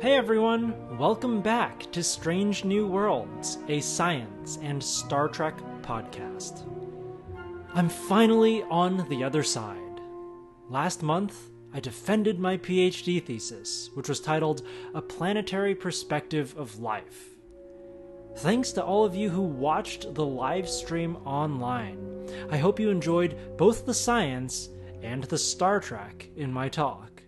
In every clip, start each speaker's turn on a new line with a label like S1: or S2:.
S1: Hey everyone, welcome back to Strange New Worlds, a science and Star Trek podcast. I'm finally on the other side. Last month, I defended my PhD thesis, which was titled A Planetary Perspective of Life. Thanks to all of you who watched the live stream online. I hope you enjoyed both the science and the Star Trek in my talk.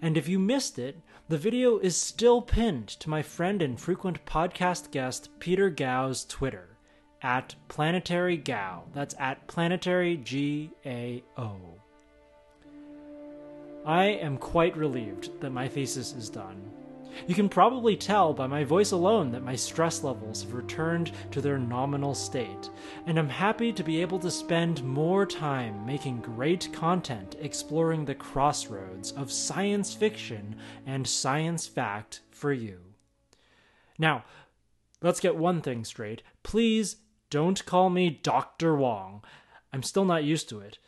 S1: And if you missed it, the video is still pinned to my friend and frequent podcast guest Peter Gao's Twitter at Planetary Gao. That's at Planetary G A O. I am quite relieved that my thesis is done. You can probably tell by my voice alone that my stress levels have returned to their nominal state, and I'm happy to be able to spend more time making great content exploring the crossroads of science fiction and science fact for you. Now, let's get one thing straight. Please don't call me Dr. Wong. I'm still not used to it.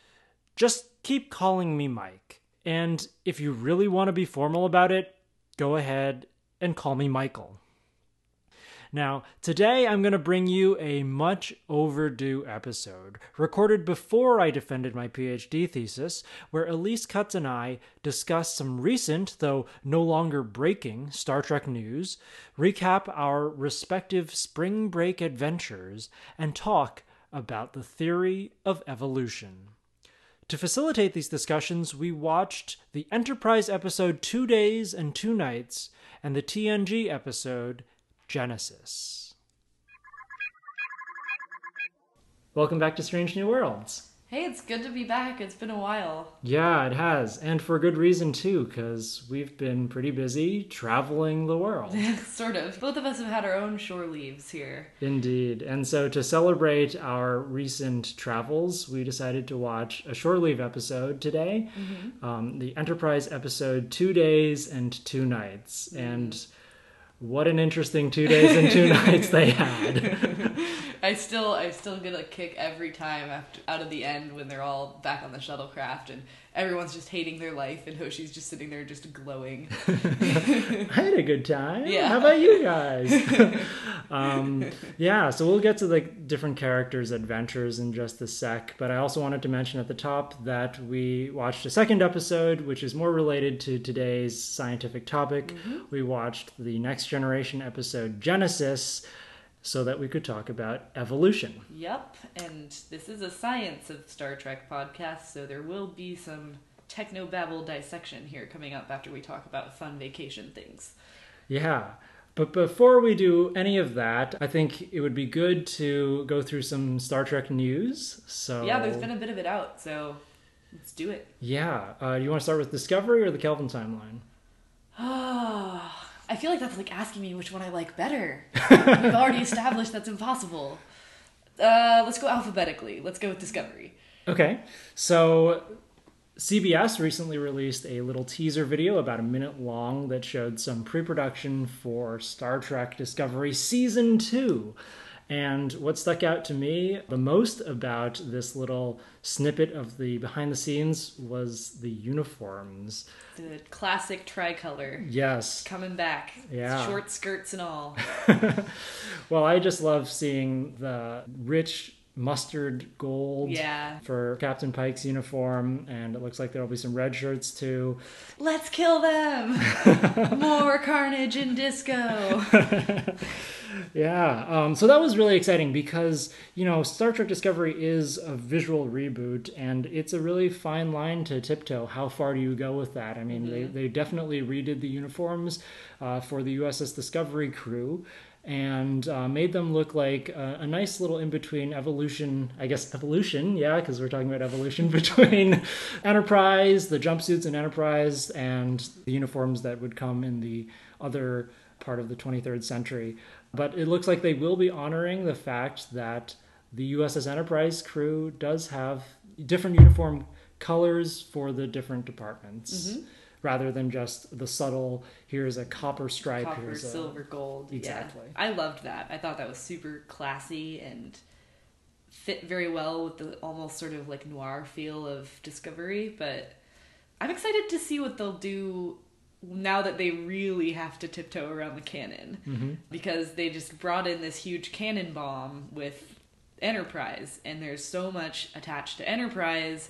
S1: Just keep calling me Mike. And if you really want to be formal about it, go ahead and call me Michael. Now, today I'm going to bring you a much overdue episode, recorded before I defended my PhD thesis, where Elise Cutts and I discuss some recent, though no longer breaking, Star Trek news, recap our respective spring break adventures, and talk about the theory of evolution. To facilitate these discussions, we watched the Enterprise episode Two Days and Two Nights and the TNG episode Genesis. Welcome back to Strange New Worlds.
S2: Hey, it's good to be back. It's been a while.
S1: Yeah, it has. And for good reason, too, because we've been pretty busy traveling the world.
S2: sort of. Both of us have had our own shore leaves here.
S1: Indeed. And so to celebrate our recent travels, we decided to watch a shore leave episode today mm-hmm. um, the Enterprise episode Two Days and Two Nights. Mm. And what an interesting two days and two nights they had.
S2: I still I still get a kick every time after out of the end when they're all back on the shuttlecraft and everyone's just hating their life and Hoshi's just sitting there just glowing.
S1: I had a good time. Yeah. How about you guys? um, yeah, so we'll get to the different characters' adventures in just a sec, but I also wanted to mention at the top that we watched a second episode, which is more related to today's scientific topic. Mm-hmm. We watched the Next Generation episode Genesis so that we could talk about evolution.
S2: Yep, and this is a science of Star Trek podcast, so there will be some techno babble dissection here coming up after we talk about fun vacation things.
S1: Yeah. But before we do any of that, I think it would be good to go through some Star Trek news. So
S2: Yeah, there's been a bit of it out, so let's do it.
S1: Yeah. Uh, do you want to start with Discovery or the Kelvin timeline?
S2: Ah. I feel like that's like asking me which one I like better. We've already established that's impossible. Uh, let's go alphabetically. Let's go with Discovery.
S1: Okay. So CBS recently released a little teaser video about a minute long that showed some pre production for Star Trek Discovery Season 2. And what stuck out to me the most about this little snippet of the behind the scenes was the uniforms.
S2: The classic tricolor.
S1: Yes.
S2: Coming back.
S1: Yeah.
S2: Short skirts and all.
S1: well, I just love seeing the rich mustard gold
S2: yeah.
S1: for Captain Pike's uniform, and it looks like there'll be some red shirts too.
S2: Let's kill them! More carnage and disco!
S1: yeah, um, so that was really exciting because, you know, Star Trek Discovery is a visual reboot, and it's a really fine line to tiptoe. How far do you go with that? I mean, mm-hmm. they, they definitely redid the uniforms uh, for the USS Discovery crew and uh, made them look like a, a nice little in between evolution, I guess evolution, yeah, because we're talking about evolution between Enterprise, the jumpsuits in Enterprise, and the uniforms that would come in the other part of the 23rd century. But it looks like they will be honoring the fact that the USS Enterprise crew does have different uniform colors for the different departments. Mm-hmm rather than just the subtle here's a copper stripe
S2: copper
S1: here's
S2: silver gold
S1: exactly
S2: yeah. i loved that i thought that was super classy and fit very well with the almost sort of like noir feel of discovery but i'm excited to see what they'll do now that they really have to tiptoe around the canon
S1: Mm-hmm.
S2: because they just brought in this huge canon bomb with Enterprise, and there's so much attached to Enterprise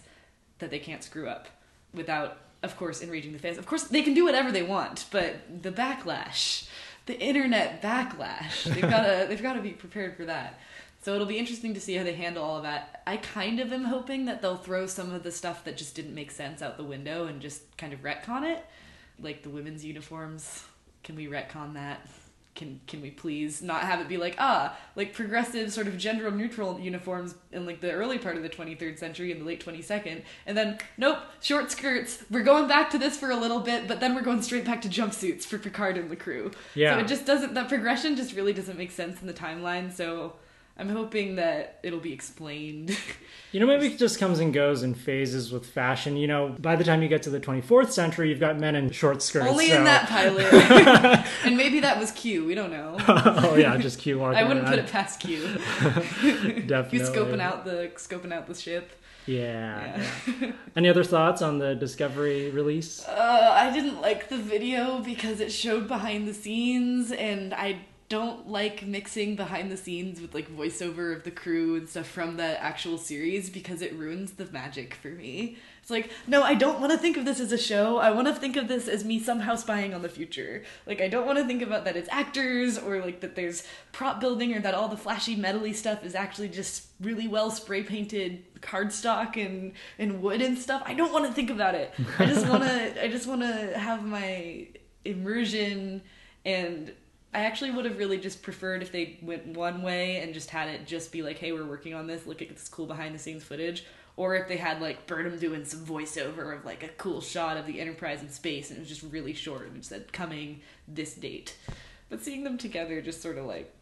S2: that they can't screw up without, of course, enraging the fans. Of course, they can do whatever they want, but the backlash, the internet backlash, they've gotta they've gotta be prepared for that. So it'll be interesting to see how they handle all of that. I kind of am hoping that they'll throw some of the stuff that just didn't make sense out the window and just kind of retcon it, like the women's uniforms. Can we retcon that? Can can we please not have it be like ah like progressive sort of gender neutral uniforms in like the early part of the 23rd century and the late 22nd and then nope short skirts we're going back to this for a little bit but then we're going straight back to jumpsuits for Picard and the crew
S1: Yeah.
S2: so it just doesn't that progression just really doesn't make sense in the timeline so I'm hoping that it'll be explained
S1: You know, maybe it just comes and goes in phases with fashion. You know, by the time you get to the 24th century, you've got men in short skirts.
S2: only
S1: so-
S2: in that pilot and maybe that was Q we don't know
S1: oh yeah, just Q walking
S2: I wouldn't put it past Q
S1: Definitely.
S2: He's scoping out the scoping out the ship.
S1: Yeah.
S2: Yeah.
S1: yeah. Any other thoughts on the Discovery release?
S2: Uh, I didn't like the video because it showed behind the scenes, and I don't like mixing behind the scenes with like voiceover of the crew and stuff from the actual series because it ruins the magic for me. It's like, no, I don't want to think of this as a show. I want to think of this as me somehow spying on the future. Like, I don't want to think about that it's actors or like that there's prop building or that all the flashy metally stuff is actually just really well spray painted cardstock and and wood and stuff. I don't want to think about it. I just want to I just want to have my immersion and I actually would have really just preferred if they went one way and just had it just be like, hey, we're working on this, look at this cool behind the scenes footage. Or if they had like Burnham doing some voiceover of like a cool shot of the Enterprise in space and it was just really short and it said coming this date. But seeing them together just sort of like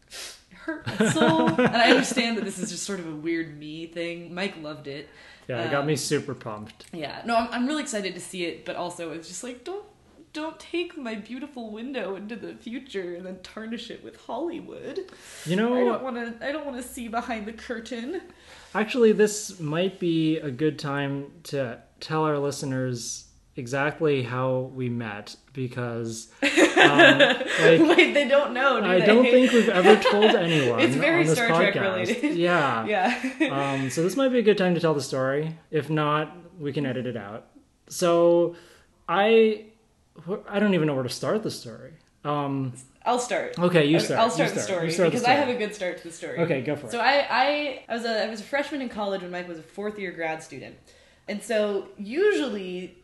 S2: hurt my soul. and I understand that this is just sort of a weird me thing. Mike loved it.
S1: Yeah, it got
S2: Um,
S1: me super pumped.
S2: Yeah, no, I'm, I'm really excited to see it, but also it's just like don't don't take my beautiful window into the future and then tarnish it with Hollywood.
S1: You know, I
S2: don't want to. I don't want to see behind the curtain.
S1: Actually, this might be a good time to tell our listeners exactly how we met because um, like,
S2: Wait, they don't know. Do
S1: I
S2: they?
S1: don't think we've ever told anyone.
S2: It's very Star Trek related.
S1: Yeah.
S2: Yeah.
S1: um, so this might be a good time to tell the story. If not, we can edit it out. So I I don't even know where to start the story. Um,
S2: I'll start.
S1: okay, you start.
S2: I'll
S1: You
S2: start the story
S1: start the
S2: because I have a good start to the story.
S1: Okay, go for it. So.
S2: I, I, I was a I was a freshman in college when Mike was a fourth year grad student, and so usually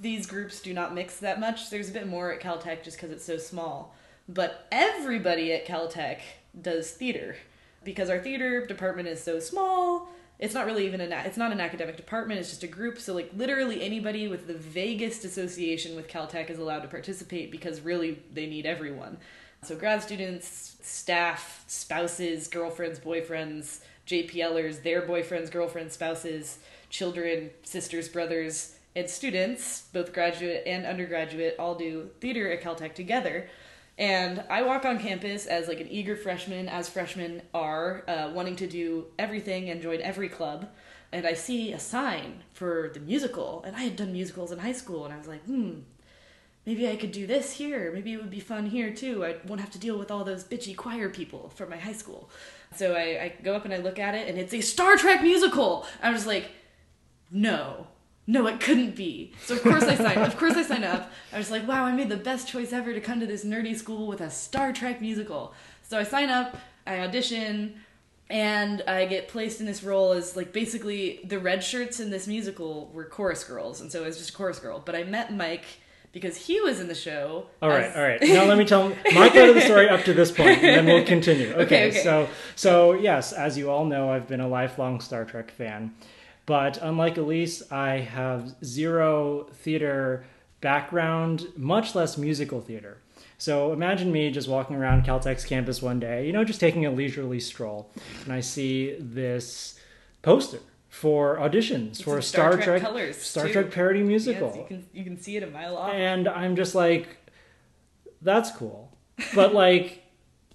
S2: these groups do not mix that much. There's a bit more at Caltech just because it's so small, but everybody at Caltech does theater because our theater department is so small. It's not really even an it's not an academic department. It's just a group. So like literally anybody with the vaguest association with Caltech is allowed to participate because really they need everyone. So grad students, staff, spouses, girlfriends, boyfriends, JPLers, their boyfriends, girlfriends, spouses, children, sisters, brothers, and students, both graduate and undergraduate, all do theater at Caltech together. And I walk on campus as like an eager freshman, as freshmen are, uh, wanting to do everything and join every club. And I see a sign for the musical, and I had done musicals in high school, and I was like, hmm, maybe I could do this here. Maybe it would be fun here too. I won't have to deal with all those bitchy choir people from my high school. So I, I go up and I look at it, and it's a Star Trek musical. I was like, no, no, it couldn't be. So of course I signed. Of course I signed up. I was like, wow, I made the best choice ever to come to this nerdy school with a Star Trek musical. So I sign up. I audition. And I get placed in this role as like basically the red shirts in this musical were chorus girls, and so I was just a chorus girl. But I met Mike because he was in the show.
S1: All right,
S2: as-
S1: all right. Now let me tell my part of the story up to this point, and then we'll continue. Okay,
S2: Okay, okay.
S1: so so yes, as you all know, I've been a lifelong Star Trek fan, but unlike Elise, I have zero theater background, much less musical theater. So imagine me just walking around Caltech's campus one day, you know, just taking a leisurely stroll, and I see this poster for auditions
S2: It's
S1: for a Star,
S2: Star Trek
S1: Trek Star
S2: too.
S1: Trek parody
S2: Yes,
S1: musical.
S2: you can you can see it a mile off.
S1: And I'm just like, that's cool. But like,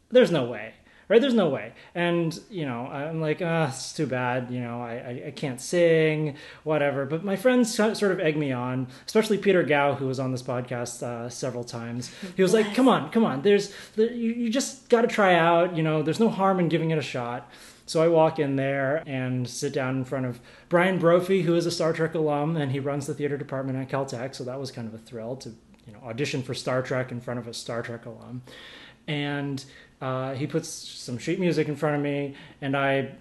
S1: there's no way. Right? There's no way. And, you know, I'm like, ah, oh, it's too bad. You know, I, I, I, can't sing, whatever. But my friends sort of egg me on, especially Peter Gao, who was on this podcast uh, several times. He was like, come on, come on. There's, there, you, you just got to try out. You know, there's no harm in giving it a shot. So I walk in there and sit down in front of Brian Brophy, who is a Star Trek alum, and he runs the theater department at Caltech. So that was kind of a thrill to, you know, audition for Star Trek in front of a Star Trek alum. And uh, he puts some sheet music in front of me, and I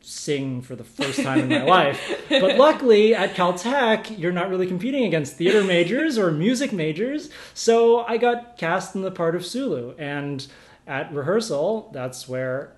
S1: sing for the first time in my life. But luckily, at Caltech, you're not really competing against theater majors or music majors. So I got cast in the part of Sulu. And at rehearsal, that's where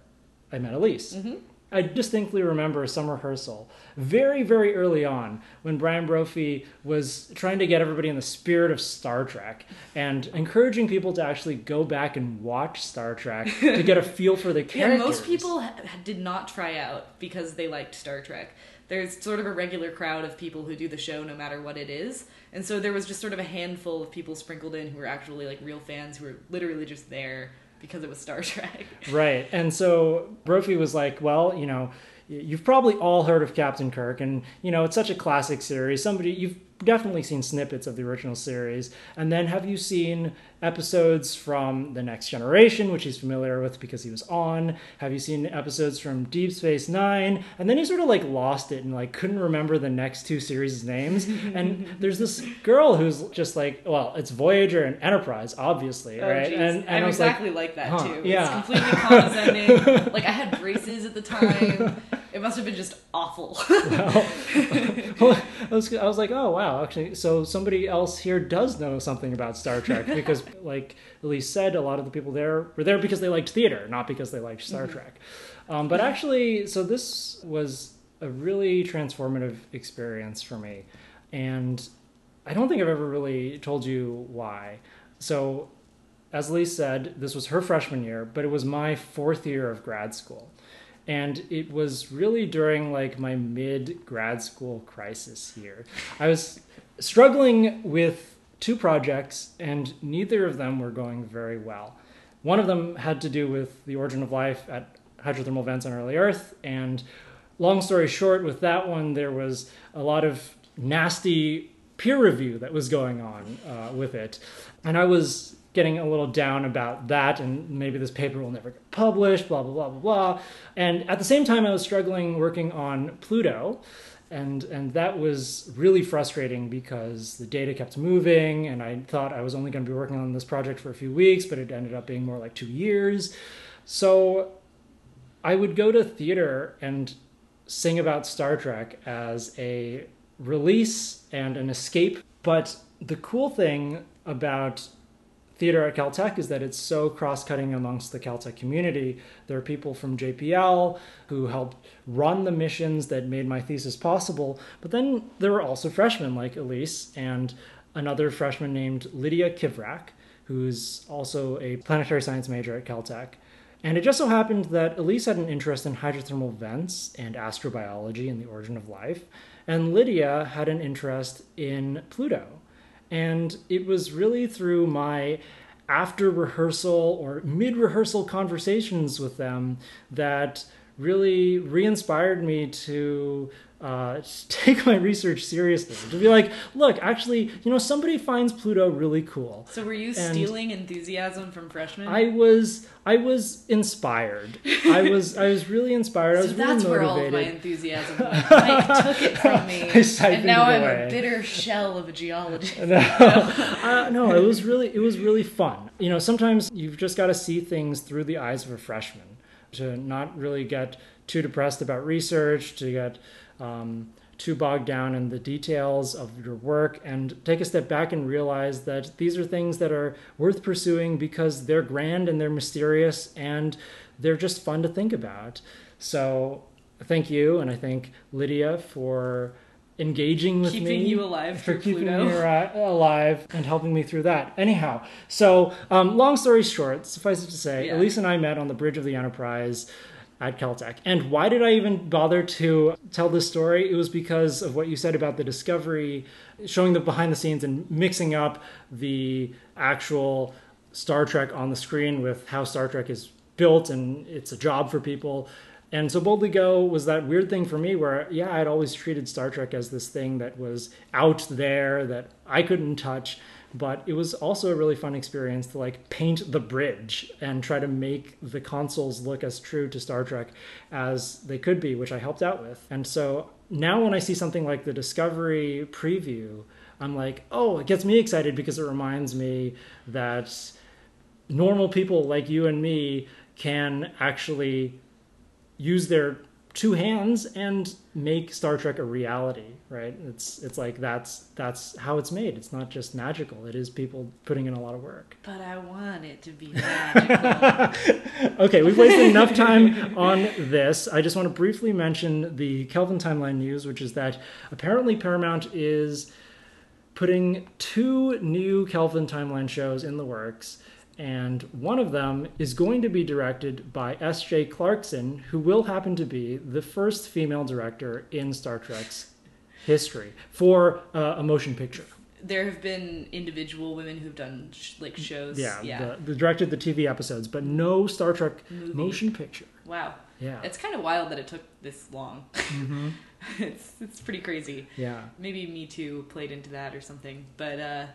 S1: I met Elise. Mm-hmm. I distinctly remember some rehearsal very, very early on when Brian Brophy was trying to get everybody in the spirit of Star Trek and encouraging people to actually go back and watch Star Trek to get a feel for the characters.
S2: Yeah, most people ha- did not try out because they liked Star Trek. There's sort of a regular crowd of people who do the show no matter what it is. And so there was just sort of a handful of people sprinkled in who were actually like real fans who were literally just there because it was Star Trek.
S1: Right. And so Brophy was like, well, you know, you've probably all heard of Captain Kirk, and you know it's such a classic series. Somebody you've definitely seen snippets of the original series. And then have you seen episodes from The Next Generation, which he's familiar with because he was on? Have you seen episodes from Deep Space Nine? And then he sort of like lost it and like couldn't remember the next two series' names. and there's this girl who's just like, well, it's Voyager and Enterprise, obviously,
S2: oh,
S1: right?
S2: And, and I'm exactly like, like that huh, too. Yeah. It's completely condescending. like I had braces at the time. It must have been just awful. well,
S1: I was, I was like, oh wow, actually, so somebody else here does know something about Star Trek because, like Elise said, a lot of the people there were there because they liked theater, not because they liked Star mm-hmm. Trek. Um, but actually, so this was a really transformative experience for me, and I don't think I've ever really told you why. So, as Elise said, this was her freshman year, but it was my fourth year of grad school and it was really during like my mid grad school crisis year. I was struggling with two projects, and neither of them were going very well. One of them had to do with the origin of life at hydrothermal vents on early Earth, and long story short, with that one, there was a lot of nasty peer review that was going on uh, with it, and I was getting a little down about that and maybe this paper will never get published, blah, blah, blah, blah, blah. And at the same time, I was struggling working on Pluto. And, and that was really frustrating because the data kept moving, and I thought I was only going to be working on this project for a few weeks, but it ended up being more like two years. So I would go to theater and sing about Star Trek as a release and an escape. But the cool thing about theater at Caltech is that it's so cross-cutting amongst the Caltech community. There are people from JPL who helped run the missions that made my thesis possible, but then there were also freshmen like Elise and another freshman named Lydia Kivrak, who's also a planetary science major at Caltech. And it just so happened that Elise had an interest in hydrothermal vents and astrobiology and the origin of life, and Lydia had an interest in Pluto. And it was really through my after rehearsal or mid rehearsal conversations with them that really re inspired me to uh, take my research seriously. To be like, look, actually, you know, somebody finds Pluto really cool.
S2: So were you and stealing enthusiasm from freshmen?
S1: I was. I was inspired. I was. I was really inspired.
S2: So
S1: I was
S2: really
S1: that's
S2: motivated. where all of my enthusiasm went. Mike took it from me, and now I'm away. a bitter shell of a geologist.
S1: No, uh, no, it was really. It was really fun. You know, sometimes you've just got to see things through the eyes of a freshman to not really get too depressed about research, to get um, too bogged down in the details of your work and take a step back and realize that these are things that are worth pursuing because they're grand and they're mysterious and they're just fun to think about. So thank you, and I thank Lydia for engaging with
S2: keeping
S1: me,
S2: you alive
S1: for keeping
S2: Pluto.
S1: me alive and helping me through that. Anyhow, so um, long story short, suffice it to say, yeah. Elise and I met on the bridge of the Enterprise at Caltech. And why did I even bother to tell this story? It was because of what you said about the discovery, showing the behind the scenes and mixing up the actual Star Trek on the screen with how Star Trek is built and it's a job for people. And so Boldly Go was that weird thing for me where, yeah, I'd always treated Star Trek as this thing that was out there that I couldn't touch. But it was also a really fun experience to like paint the bridge and try to make the consoles look as true to Star Trek as they could be, which I helped out with. And so now when I see something like the Discovery preview, I'm like, oh, it gets me excited because it reminds me that normal people like you and me can actually use their two hands and make Star Trek a reality, right? It's it's like that's that's how it's made. It's not just magical. It is people putting in a lot of work.
S2: But I want it to be magical.
S1: okay, we've wasted enough time on this. I just want to briefly mention the Kelvin Timeline news, which is that apparently Paramount is putting two new Kelvin Timeline shows in the works and one of them is going to be directed by S.J. Clarkson, who will happen to be the first female director in Star Trek's history for uh, a motion picture.
S2: There have been individual women who've done sh- like shows.
S1: Yeah,
S2: yeah.
S1: The, the directed the TV episodes, but no Star Trek
S2: Movie.
S1: motion picture.
S2: Wow.
S1: Yeah,
S2: It's kind of wild that it took this long.
S1: hmm
S2: it's it's pretty crazy.
S1: yeah,
S2: Maybe Me Too played into that or something. But uh,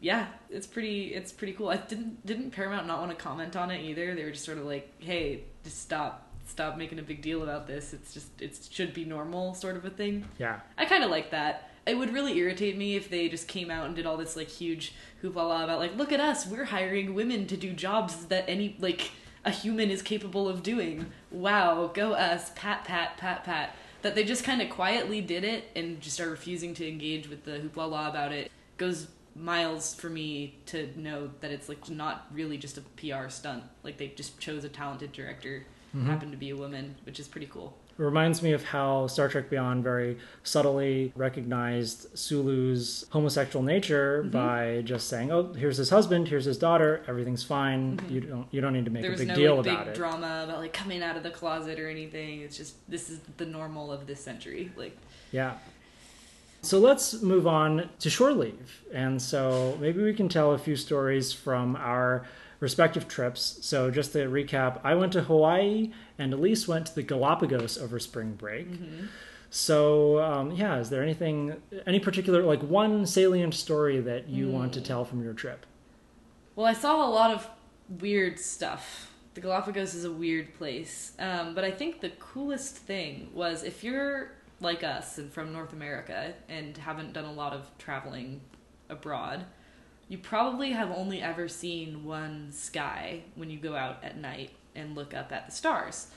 S2: yeah, it's pretty it's pretty cool. I didn't didn't Paramount not want to comment on it either. They were just sort of like, hey, just stop stop making a big deal about this. It's just it should be normal sort of a thing.
S1: yeah.
S2: I kind of like that. It would really irritate me if they just came out and did all this like huge hoopla about like, look at us, we're hiring women to do jobs that any like a human is capable of doing. Wow, go us, pat pat pat pat. That they just kind of quietly did it and just are refusing to engage with the hoopla about it goes miles for me to know that it's like not really just a PR stunt. Like they just chose a talented director,
S1: Mhm.
S2: happened to be a woman, which is pretty cool.
S1: It reminds me of how Star Trek Beyond very subtly recognized Sulu's homosexual nature
S2: Mhm.
S1: by just saying, "Oh, here's his husband, here's his daughter, everything's fine.
S2: Mhm.
S1: You don't you don't need to make
S2: there
S1: a big
S2: no
S1: deal
S2: like,
S1: about
S2: big
S1: it."
S2: drama about like coming out of the closet or anything. It's just this is the normal of this century. Like
S1: Yeah. So let's move on to shore leave. And so maybe we can tell a few stories from our respective trips. So just to recap, I went to Hawaii and Elise went to the Galapagos over spring break. So um, yeah, is there anything, any particular, like one salient story that you want to tell from your trip?
S2: Well, I saw a lot of weird stuff. The Galapagos is a weird place. Um, but I think the coolest thing was if you're like us and from North America and haven't done a lot of traveling abroad, you probably have only ever seen one sky when you go out at night and look up at the stars.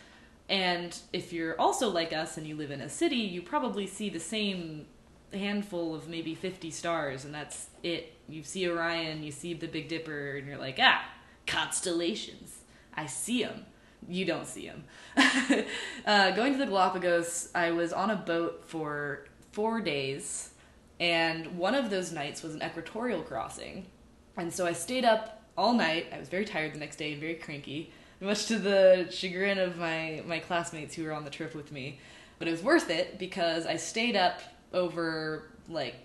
S2: And if you're also like us and you live in a city, you probably see the same handful of maybe 50 stars, and that's it. You see Orion, you see the Big Dipper, and you're like, ah, constellations. I see them. You don't see them. uh, going to the Galapagos, I was on a boat for four days, and one of those nights was an equatorial crossing. And so I stayed up all night. I was very tired the next day and very cranky, much to the chagrin of my, my classmates who were on the trip with me. But it was worth it because I stayed up over like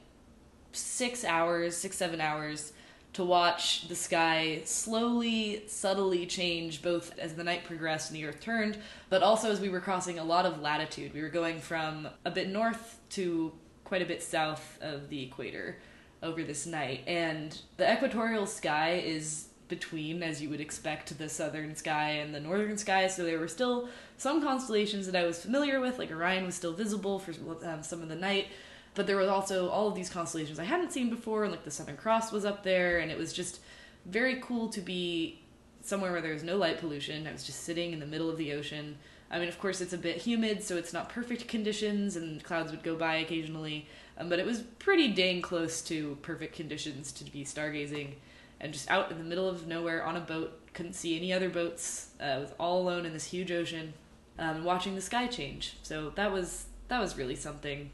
S2: six hours, six, seven hours to watch the sky slowly, subtly change both as the night progressed and the earth turned, but also as we were crossing a lot of latitude. We were going from a bit north to quite a bit south of the equator over this night. And the equatorial sky is between, as you would expect, the southern sky and the northern sky. So there were still some constellations that I was familiar with, like Orion was still visible for um, some of the night. But there was also all of these constellations I hadn't seen before, and like the Southern Cross was up there, and it was just very cool to be somewhere where there was no light pollution. I was just sitting in the middle of the ocean. I mean, of course, it's a bit humid, so it's not perfect conditions, and clouds would go by occasionally. Um, but it was pretty dang close to perfect conditions to be stargazing, and just out in the middle of nowhere on a boat. Couldn't see any other boats. Uh, I was all alone in this huge ocean, um, watching the sky change. So that was that was really something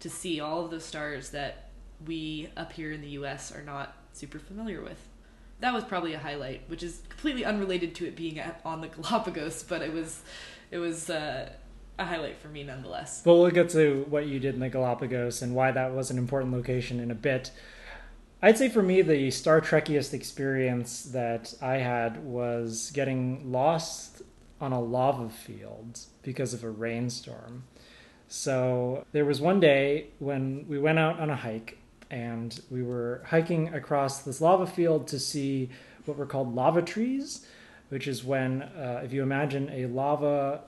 S2: to see all of those stars that we up here in the US are not super familiar with. That was probably a highlight, which is completely unrelated to it being at, on the Galapagos, but it was it was uh, a highlight for me nonetheless.
S1: Well, we'll get to what you did in the Galapagos and why that was an important location in a bit. I'd say for me, the Star Trekiest experience that I had was getting lost on a lava field because of a rainstorm. So there was one day when we went out on a hike and we were hiking across this lava field to see what were called lava trees, which is when, uh, if you imagine a lava,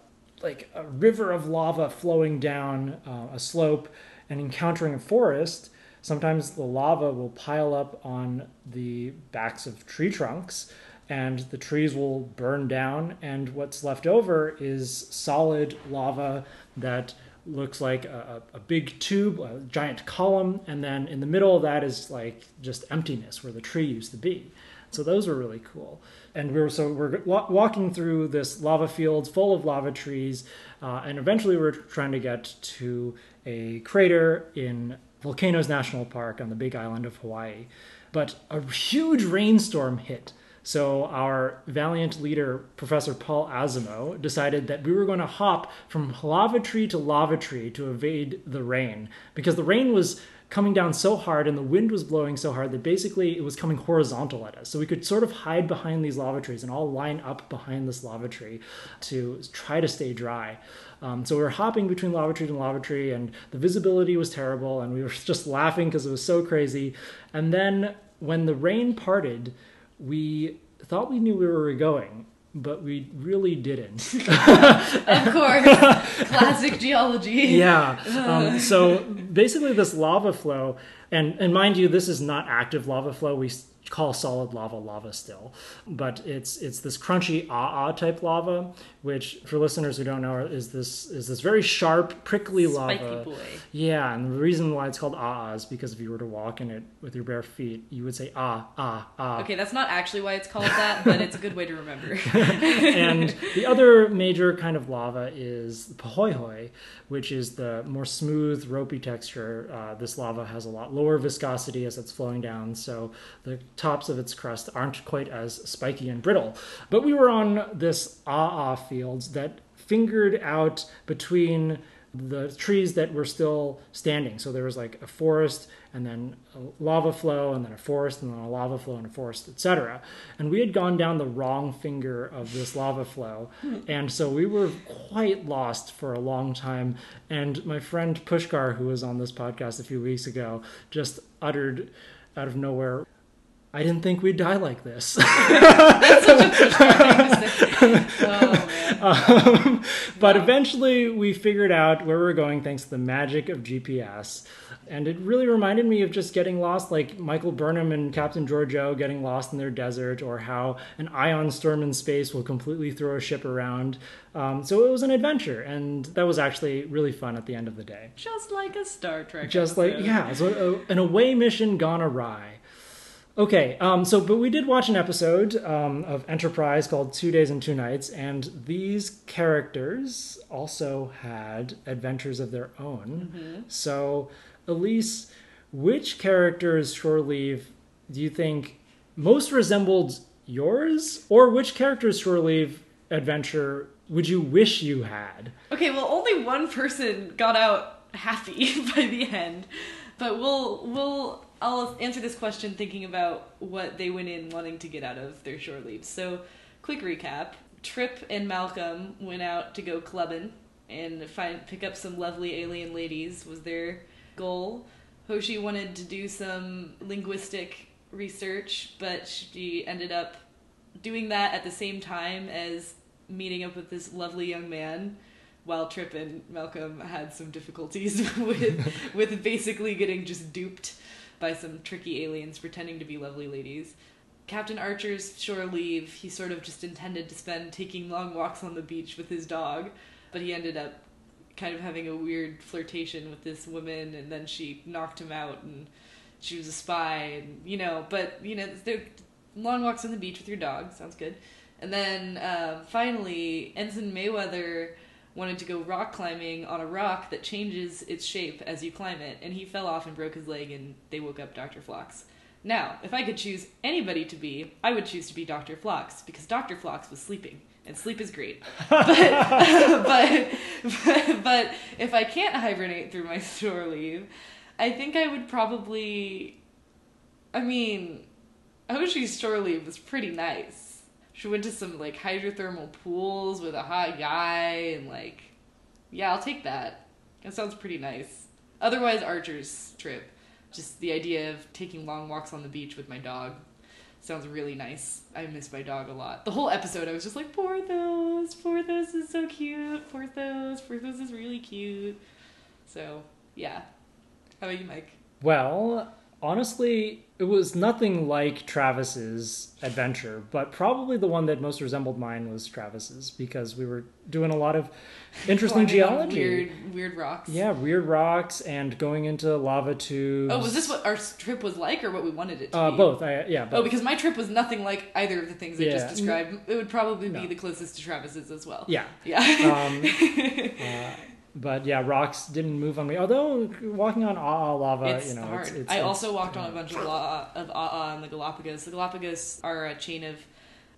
S1: like a river of lava flowing down uh, a slope and encountering a forest, sometimes the lava will pile up on the backs of tree trunks and the trees will burn down. And what's left over is solid lava that looks like a, a, big tube a giant column and then in the middle of that is like just emptiness where the tree used to be. So those were really cool. And we were so we're walking through this lava field full of lava trees uh, and eventually we're trying to get to a crater in volcanoes national park on the big island of hawaii. But a huge rainstorm hit so our valiant leader, Professor Paul Asimow, decided that we were going to hop from lava tree to lava tree to evade the rain because the rain was coming down so hard and the wind was blowing so hard that basically it was coming horizontal at us. So we could sort of hide behind these lava trees and all line up behind this lava tree to try to stay dry. Um, so we were hopping between lava tree and lava tree, and the visibility was terrible, and we were just laughing because it was so crazy. And then when the rain parted, we thought we knew where we were going, but we really didn't.
S2: of course, classic geology.
S1: Yeah. Um, so basically, this lava flow, and and mind you, this is not active lava flow. We call solid lava lava still, but it's it's this crunchy ah ah type lava, which for listeners who don't know is this is this very sharp prickly
S2: Spiky
S1: lava.
S2: boy.
S1: Yeah, and the reason why it's called ah ah is because if you were to walk in it with your bare feet, you would say ah ah ah.
S2: Okay, that's not actually why it's called that, but it's a good way to remember.
S1: and the other major kind of lava is pahoehoe, which is the more smooth, ropey texture. Uh, this lava has a lot lower viscosity as it's flowing down, so the tops of its crust aren't quite as spiky and brittle. But we were on this ah ah fields that fingered out between the trees that were still standing. So there was like a forest and then a lava flow and then a forest and then a lava flow and a forest, etc. And we had gone down the wrong finger of this lava flow. And so we were quite lost for a long time. And my friend Pushkar, who was on this podcast a few weeks ago, just uttered out of nowhere, I didn't think we'd die like this.
S2: that's such a Pushkar thing to say. Oh.
S1: Um, but
S2: Wow.
S1: eventually we figured out where we were going thanks to the magic of GPS. And it really reminded me of just getting lost, like Michael Burnham and Captain Georgiou getting lost in their desert, or how an ion storm in space will completely throw a ship around. Um, so it was an adventure, and that was actually really fun at the end of the day.
S2: Just like a Star Trek.
S1: Just like, yeah, so uh, an away mission gone awry. Okay, um, so but we did watch an episode um, of Enterprise called Two Days and Two Nights, and these characters also had adventures of their own. So, Elise, which character's shore leave do you think most resembled yours, or which character's shore leave adventure would you wish you had?
S2: Okay, well, only one person got out happy by the end, but we'll we'll I'll answer this question thinking about what they went in wanting to get out of their shore leaves. So, quick recap: Trip and Malcolm went out to go clubbing and find pick up some lovely alien ladies was their goal. Hoshi wanted to do some linguistic research, but she ended up doing that at the same time as meeting up with this lovely young man while Trip and Malcolm had some difficulties with with basically getting just duped by some tricky aliens pretending to be lovely ladies. Captain Archer's shore leave, he sort of just intended to spend taking long walks on the beach with his dog, but he ended up kind of having a weird flirtation with this woman and then she knocked him out and she was a spy and you know, but you know, long walks on the beach with your dog sounds good. And then uh, finally, Ensign Mayweather wanted to go rock climbing on a rock that changes its shape as you climb it, and he fell off and broke his leg, and they woke up Dr. Phlox. Now, if I could choose anybody to be, I would choose to be Dr. Phlox because Dr. Phlox was sleeping, and sleep is great. but, but, but, but if I can't hibernate through my shore leave, I think I would probably. I mean, Hoshi's shore leave was pretty nice. She went to some like hydrothermal pools with a hot guy and like yeah, I'll take that. That sounds pretty nice. Otherwise Archer's trip. Just the idea of taking long walks on the beach with my dog. Sounds really nice. I miss my dog a lot. The whole episode I was just like, Porthos, Porthos is so cute. Porthos, Porthos is really cute. So yeah. How about you, Mike?
S1: Well, honestly, it was nothing like Travis's adventure, but probably the one that most resembled mine was Travis's because we were doing a lot of interesting geology.
S2: Weird, weird rocks.
S1: Yeah, weird rocks and going into lava tubes.
S2: Oh, was this what our trip was like, or what we wanted it to
S1: Uh,
S2: be?
S1: both. I, yeah, both.
S2: Oh, because my trip was nothing like either of the things I
S1: Yeah.
S2: just described. It would probably be the closest to Travis's as well.
S1: yeah.
S2: Yeah.
S1: Um, uh, but yeah, rocks didn't move on me. Although walking on ah lava,
S2: it's
S1: you know,
S2: hard.
S1: it's, it's,
S2: I also walked on a bunch of la- of AA in the Galapagos. The Galapagos are a chain of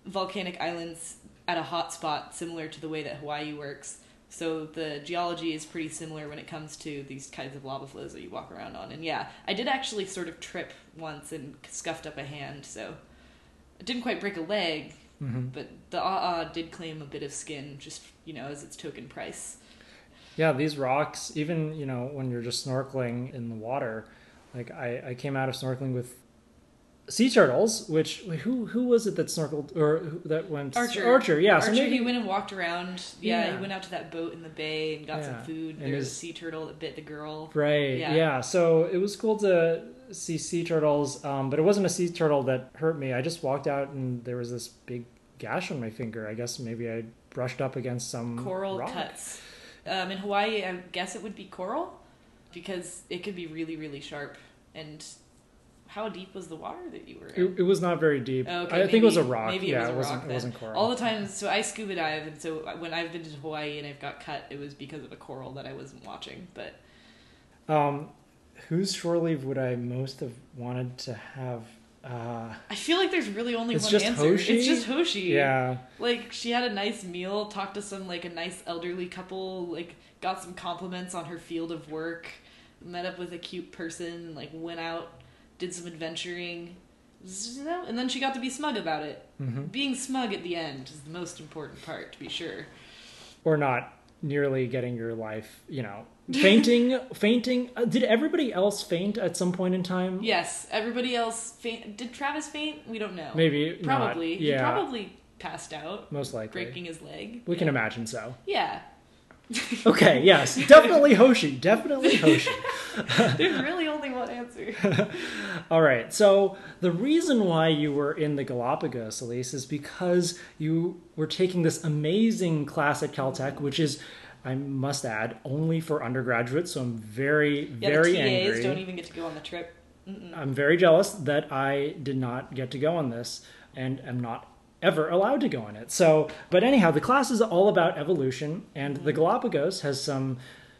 S2: volcanic islands at a hot spot, similar to the way that Hawaii works. So the geology is pretty similar when it comes to these kinds of lava flows that you walk around on. And yeah, I did actually sort of trip once and scuffed up a hand, so I didn't quite break a leg,
S1: Mhm.
S2: but the AA did claim a bit of skin, just you know, as its token price.
S1: Yeah, these rocks, even you know, when you're just snorkeling in the water, like I, I came out of snorkeling with sea turtles. Which wait, who who was it that snorkeled or who, that went
S2: Archer.
S1: Archer, yeah. so
S2: Archer,
S1: maybe,
S2: he went and walked around. Yeah,
S1: Yeah.
S2: he went out to that boat in the bay and got
S1: Yeah.
S2: some food.
S1: And
S2: There was
S1: his-
S2: a sea turtle that bit the girl.
S1: right,
S2: Yeah.
S1: yeah. So it was cool to see sea turtles, um, but it wasn't a sea turtle that hurt me. I just walked out and there was this big gash on my finger. I guess maybe I brushed up against some
S2: Coral
S1: rock.
S2: cuts. Um, in Hawaii, I guess it would be coral because it could be really, really sharp. And how deep was the water that you were in?
S1: It, it was not very deep.
S2: Oh,
S1: I think it was a rock.
S2: maybe it
S1: yeah,
S2: was a
S1: it wasn't.
S2: rock
S1: it wasn't coral.
S2: All the times, so I scuba dive, and so when I've been to Hawaii and I've got cut, it was because of a coral that I wasn't watching. But
S1: Um, whose shore leave would I most have wanted to have? Uh,
S2: I feel like there's really only one answer.
S1: Hoshi?
S2: It's just Hoshi.
S1: yeah,
S2: Like she had a nice meal, talked to some like a nice elderly couple, like got some compliments on her field of work, met up with a cute person, like went out, did some adventuring, you know, and then she got to be smug about it.
S1: hmm
S2: Being smug at the end is the most important part, to be sure.
S1: or not nearly getting your life. You know, fainting, fainting. Uh, did everybody else faint at some point in time?
S2: Yes, everybody else faint. Did Travis faint? We don't know.
S1: maybe not.
S2: probably. He
S1: Yeah,
S2: probably passed out,
S1: most likely.
S2: breaking his leg.
S1: We can imagine so.
S2: Yeah,
S1: Okay, yes, definitely Hoshi. Definitely Hoshi.
S2: there's really only one answer.
S1: All right. So the reason why you were in the Galapagos, Elise, is because you were taking this amazing class at Caltech, which is, I must add, only for undergraduates. So I'm very,
S2: Yeah,
S1: very
S2: the TAs
S1: angry.
S2: don't even get to go on the trip. Mm-mm.
S1: I'm very jealous that I did not get to go on this and am not ever allowed to go on it. So, but anyhow, the class is all about evolution, and the mm-hmm. Galapagos has some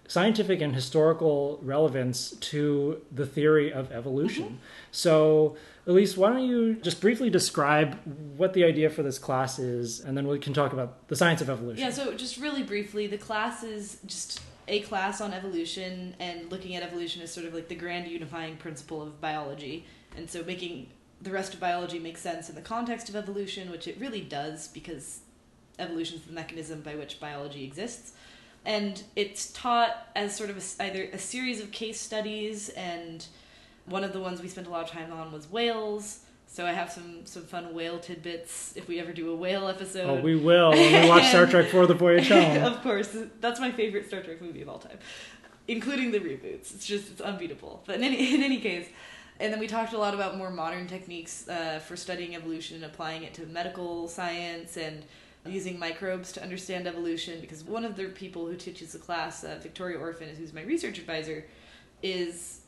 S1: scientific and historical relevance to the theory of evolution. Mm-hmm. So, Elise, why don't you just briefly describe what the idea for this class is, and then we can talk about the science of evolution.
S2: Yeah, so just really briefly, the class is just a class on evolution and looking at evolution as sort of like the grand unifying principle of biology. And so making the rest of biology make sense in the context of evolution, which it really does because evolution is the mechanism by which biology exists. And it's taught as sort of a either a series of case studies, and one of the ones we spent a lot of time on was whales. So I have some some fun whale tidbits if we ever do a whale episode.
S1: Oh, we will when we watch Star Trek for the Voyage Home.
S2: of course, that's my favorite Star Trek movie of all time, including the reboots. It's just it's unbeatable. But in any in any case, and then we talked a lot about more modern techniques uh, for studying evolution, and applying it to medical science and using microbes to understand evolution. Because one of the people who teaches the class, uh, Victoria Orphan, who's my research advisor, is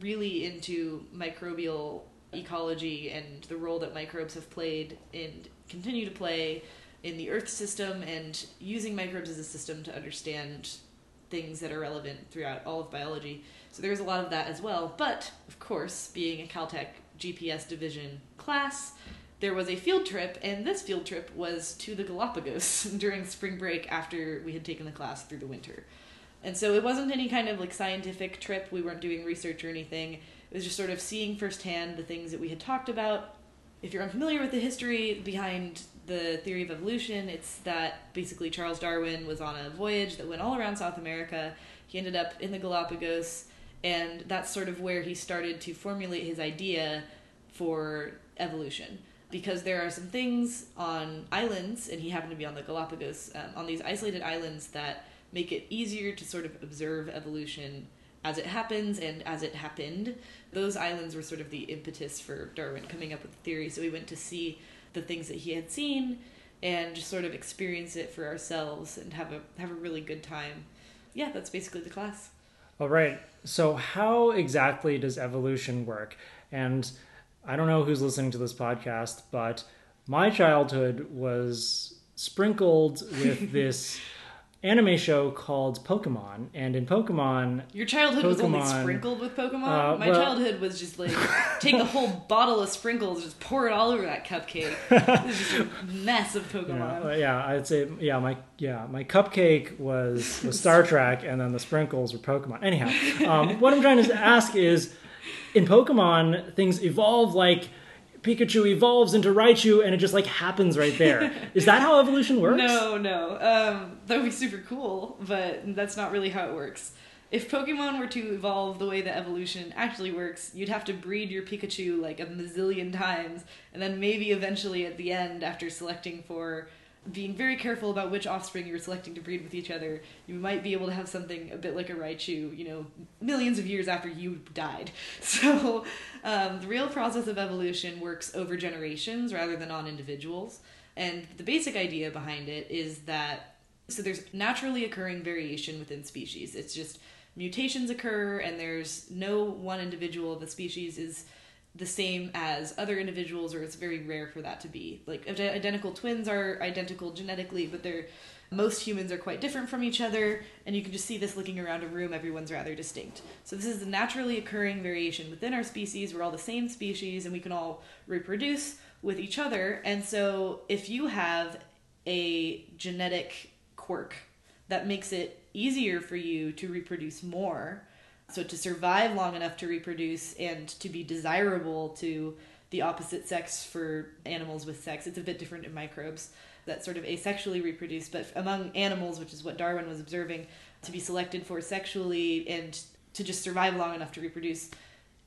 S2: really into microbial ecology and the role that microbes have played and continue to play in the Earth system and using microbes as a system to understand things that are relevant throughout all of biology. So there's a lot of that as well. But, of course, being a Caltech GPS division class, there was a field trip, and this field trip was to the Galapagos during spring break after we had taken the class through the winter. And so it wasn't any kind of like scientific trip. We weren't doing research or anything. It was just sort of seeing firsthand the things that we had talked about. If you're unfamiliar with the history behind the theory of evolution. It's that basically Charles Darwin was on a voyage that went all around South America. He ended up in the Galapagos, and that's sort of where he started to formulate his idea for evolution. Because there are some things on islands, and he happened to be on the Galapagos, um, on these isolated islands that make it easier to sort of observe evolution as it happens and as it happened. Those islands were sort of the impetus for Darwin coming up with the theory. So we went to see the things that he had seen and just sort of experience it for ourselves and have a have a really good time. Yeah, that's basically the class.
S1: All right. So how exactly does evolution work? And I don't know who's listening to this podcast, but my childhood was sprinkled with this anime show called Pokemon, and in Pokemon,
S2: Your childhood was only sprinkled with Pokemon.
S1: uh,
S2: My
S1: well-
S2: childhood was just like take a whole bottle of sprinkles, just pour it all over that cupcake. it was just a mess of Pokemon.
S1: uh, yeah, I'd say yeah, my yeah, my cupcake was was Star Trek, and then the sprinkles were Pokemon. Anyhow, um, what I'm trying to ask is, in Pokemon, things evolve like. Pikachu evolves into Raichu and it just like happens right there. Is that how evolution works?
S2: No, no. Um, that would be super cool, but that's not really how it works. If Pokemon were to evolve the way that evolution actually works, you'd have to breed your Pikachu like a mazillion times, and then maybe eventually at the end, after selecting for being very careful about which offspring you're selecting to breed with each other, you might be able to have something a bit like a Raichu, you know, millions of years after you died. So, um, the real process of evolution works over generations rather than on individuals. And the basic idea behind it is that so there's naturally occurring variation within species. It's just mutations occur, and there's no one individual of a species is the same as other individuals, or it's very rare for that to be. Like ide- identical twins are identical genetically, but they're most humans are quite different from each other, and you can just see this looking around a room. Everyone's rather distinct. So this is the naturally occurring variation within our species. We're all the same species, and we can all reproduce with each other. And so if you have a genetic quirk that makes it easier for you to reproduce more, so to survive long enough to reproduce and to be desirable to the opposite sex for animals with sex. It's a bit different in microbes that sort of asexually reproduce, but among animals, which is what Darwin was observing, to be selected for sexually and to just survive long enough to reproduce.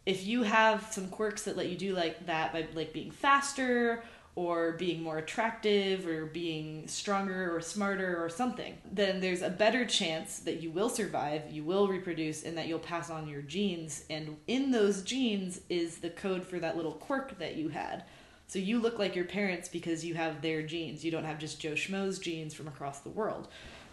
S2: If you have some quirks that let you do like that by like being faster or being more attractive or being stronger or smarter or something, then there's a better chance that you will survive, you will reproduce, and that you'll pass on your genes. And in those genes is the code for that little quirk that you had. So you look like your parents because you have their genes. You don't have just Joe Schmo's genes from across the world.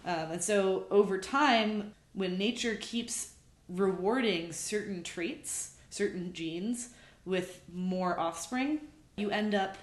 S2: Um, and so over time, when nature keeps rewarding certain traits, certain genes, with more offspring, you end up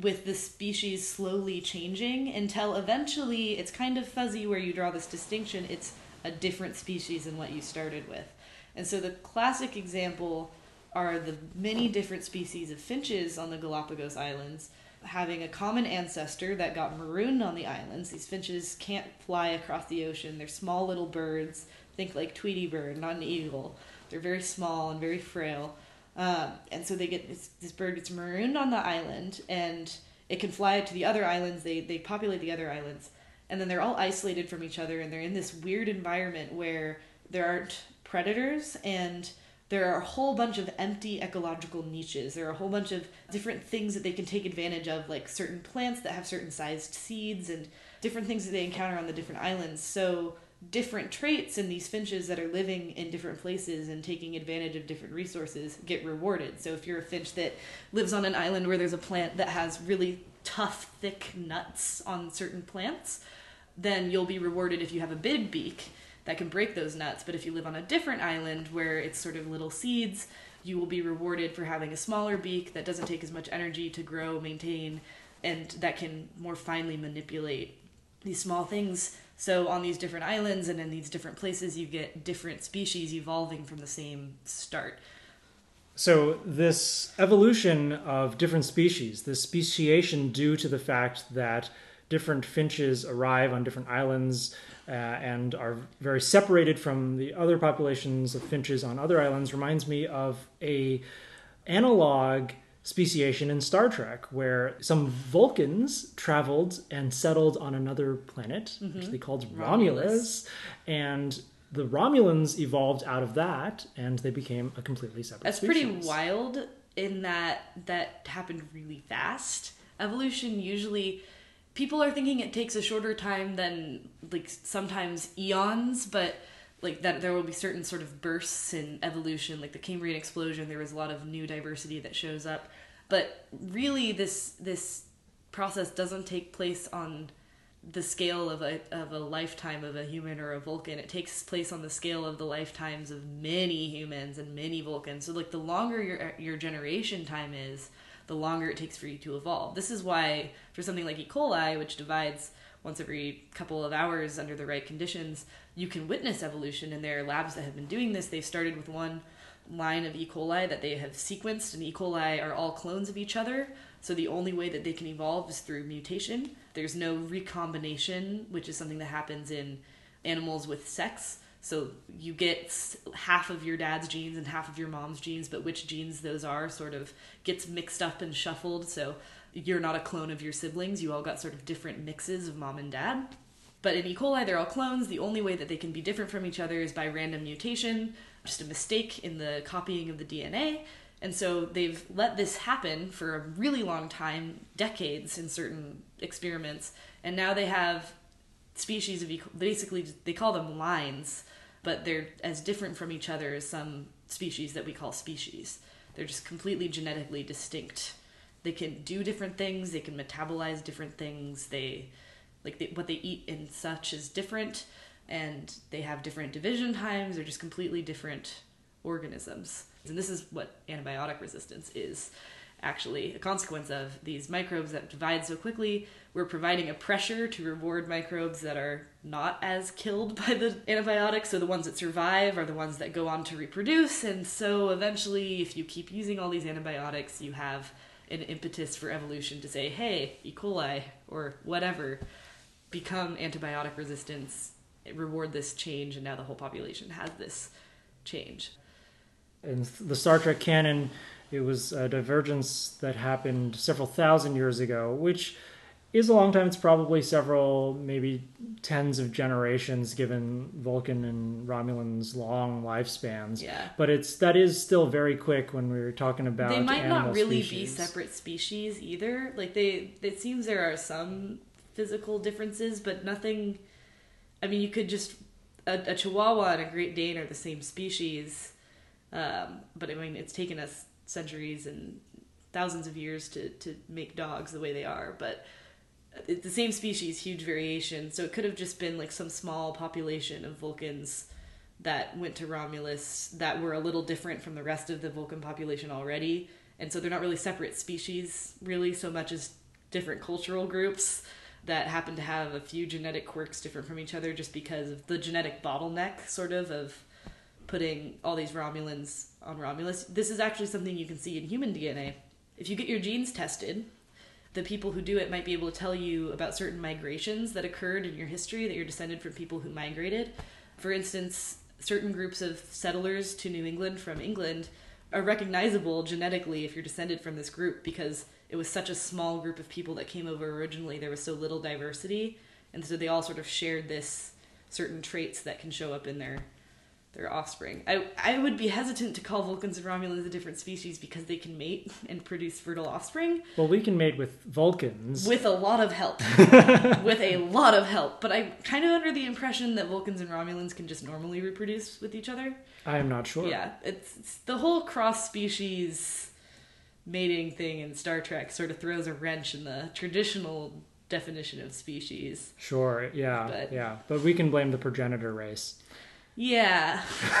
S2: with the species slowly changing until eventually it's kind of fuzzy where you draw this distinction. It's a different species than what you started with. And so the classic example are the many different species of finches on the Galapagos Islands having a common ancestor that got marooned on the islands. These finches can't fly across the ocean. They're small little birds. Think like Tweety bird, not an eagle. They're very small and very frail. Um, and so they get this, this bird gets marooned on the island, and it can fly to the other islands. They they populate the other islands, and then they're all isolated from each other, and they're in this weird environment where there aren't predators and there are a whole bunch of empty ecological niches. There are a whole bunch of different things that they can take advantage of, like certain plants that have certain sized seeds and different things that they encounter on the different islands. So, different traits in these finches that are living in different places and taking advantage of different resources get rewarded. So, if you're a finch that lives on an island where there's a plant that has really tough, thick nuts on certain plants, then you'll be rewarded if you have a big beak that can break those nuts. But if you live on a different island where it's sort of little seeds, you will be rewarded for having a smaller beak that doesn't take as much energy to grow, maintain, and that can more finely manipulate these small things. So on these different islands and in these different places, you get different species evolving from the same start.
S1: So this evolution of different species, this speciation due to the fact that different finches arrive on different islands uh, and are very separated from the other populations of finches on other islands, reminds me of a analog speciation in Star Trek, where some Vulcans traveled and settled on another planet, which mm-hmm. they called Romulus.
S2: Romulus.
S1: and the Romulans evolved out of that, and they became a completely separate.
S2: That's
S1: species.
S2: pretty wild in that that happened really fast. Evolution usually people are thinking it takes a shorter time than like sometimes eons, but like that there will be certain sort of bursts in evolution like the Cambrian explosion there was a lot of new diversity that shows up. But really this this process doesn't take place on the scale of a of a lifetime of a human or a Vulcan. It takes place on the scale of the lifetimes of many humans and many Vulcans. So like the longer your your generation time is, the longer it takes for you to evolve. This is why for something like E. coli, which divides once every couple of hours under the right conditions, you can witness evolution. And there are labs that have been doing this. They've started with one line of E. coli that they have sequenced, and E. coli are all clones of each other. So the only way that they can evolve is through mutation. There's no recombination, which is something that happens in animals with sex. So you get half of your dad's genes and half of your mom's genes, but which genes those are sort of gets mixed up and shuffled. So you're not a clone of your siblings. You all got sort of different mixes of mom and dad. But in E. coli, they're all clones. The only way that they can be different from each other is by random mutation, just a mistake in the copying of the DNA. And so they've let this happen for a really long time, decades in certain experiments. And now they have species of E. basically, they call them lines, but they're as different from each other as some species that we call species. They're just completely genetically distinct. They can do different things, they can metabolize different things, they like they, what they eat and such is different and they have different division times they're just completely different organisms. And this is what antibiotic resistance is actually a consequence of these microbes that divide so quickly. We're providing a pressure to reward microbes that are not as killed by the antibiotics. So the ones that survive are the ones that go on to reproduce. And so eventually if you keep using all these antibiotics you have an impetus for evolution to say hey e. coli or whatever become antibiotic resistance, reward this change, and now the whole population has this change.
S1: in the Star Trek canon, it was a divergence that happened several thousand years ago, which is a long time. It's probably several, maybe tens of generations, given Vulcan and Romulan's long lifespans.
S2: Yeah.
S1: But it's that is still very quick when we're talking about.
S2: They might not really
S1: species.
S2: be separate species either. Like they, it seems there are some physical differences, but nothing. I mean, you could just a, a Chihuahua and a Great Dane are the same species, um, but I mean, it's taken us centuries and thousands of years to to make dogs the way they are, but. It's the same species, huge variation. So it could have just been like some small population of Vulcans that went to Romulus that were a little different from the rest of the Vulcan population already. And so they're not really separate species, really, so much as different cultural groups that happen to have a few genetic quirks different from each other just because of the genetic bottleneck, sort of, of putting all these Romulans on Romulus. This is actually something you can see in human DNA. If you get your genes tested, the people who do it might be able to tell you about certain migrations that occurred in your history that you're descended from people who migrated. For instance, certain groups of settlers to New England from England are recognizable genetically if you're descended from this group because it was such a small group of people that came over originally. There was so little diversity, and so they all sort of shared this certain traits that can show up in their their offspring. I I would be hesitant to call Vulcans and Romulans a different species because they can mate and produce fertile offspring
S1: Well, we can mate with Vulcans.
S2: with a lot of help. with a lot of help. But I'm kind of under the impression that Vulcans and Romulans can just normally reproduce with each other.
S1: I am not sure.
S2: Yeah, it's, it's the whole cross species mating thing in Star Trek sort of throws a wrench in the traditional definition of species.
S1: Sure. Yeah.
S2: But-
S1: yeah. But we can blame the progenitor race.
S2: Yeah.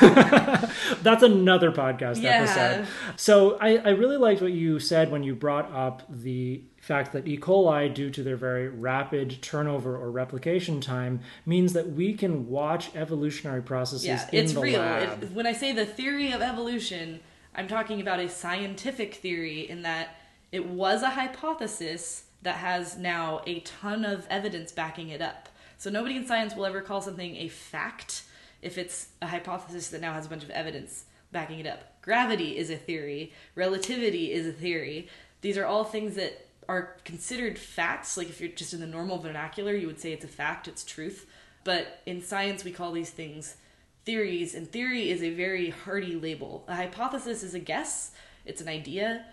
S1: That's another podcast
S2: Yeah.
S1: episode. So I, I really liked what you said when you brought up the fact that E. coli, due to their very rapid turnover or replication time, means that we can watch evolutionary processes
S2: Yeah,
S1: in
S2: it's
S1: the
S2: real.
S1: lab.
S2: It, when I say the theory of evolution, I'm talking about a scientific theory in that it was a hypothesis that has now a ton of evidence backing it up. So nobody in science will ever call something a fact if it's a hypothesis that now has a bunch of evidence backing it up. Gravity is a theory, relativity is a theory. These are all things that are considered facts. Like if you're just in the normal vernacular, you would say it's a fact, it's truth. But in science, we call these things theories, and theory is a very hardy label. A hypothesis is a guess, it's an idea.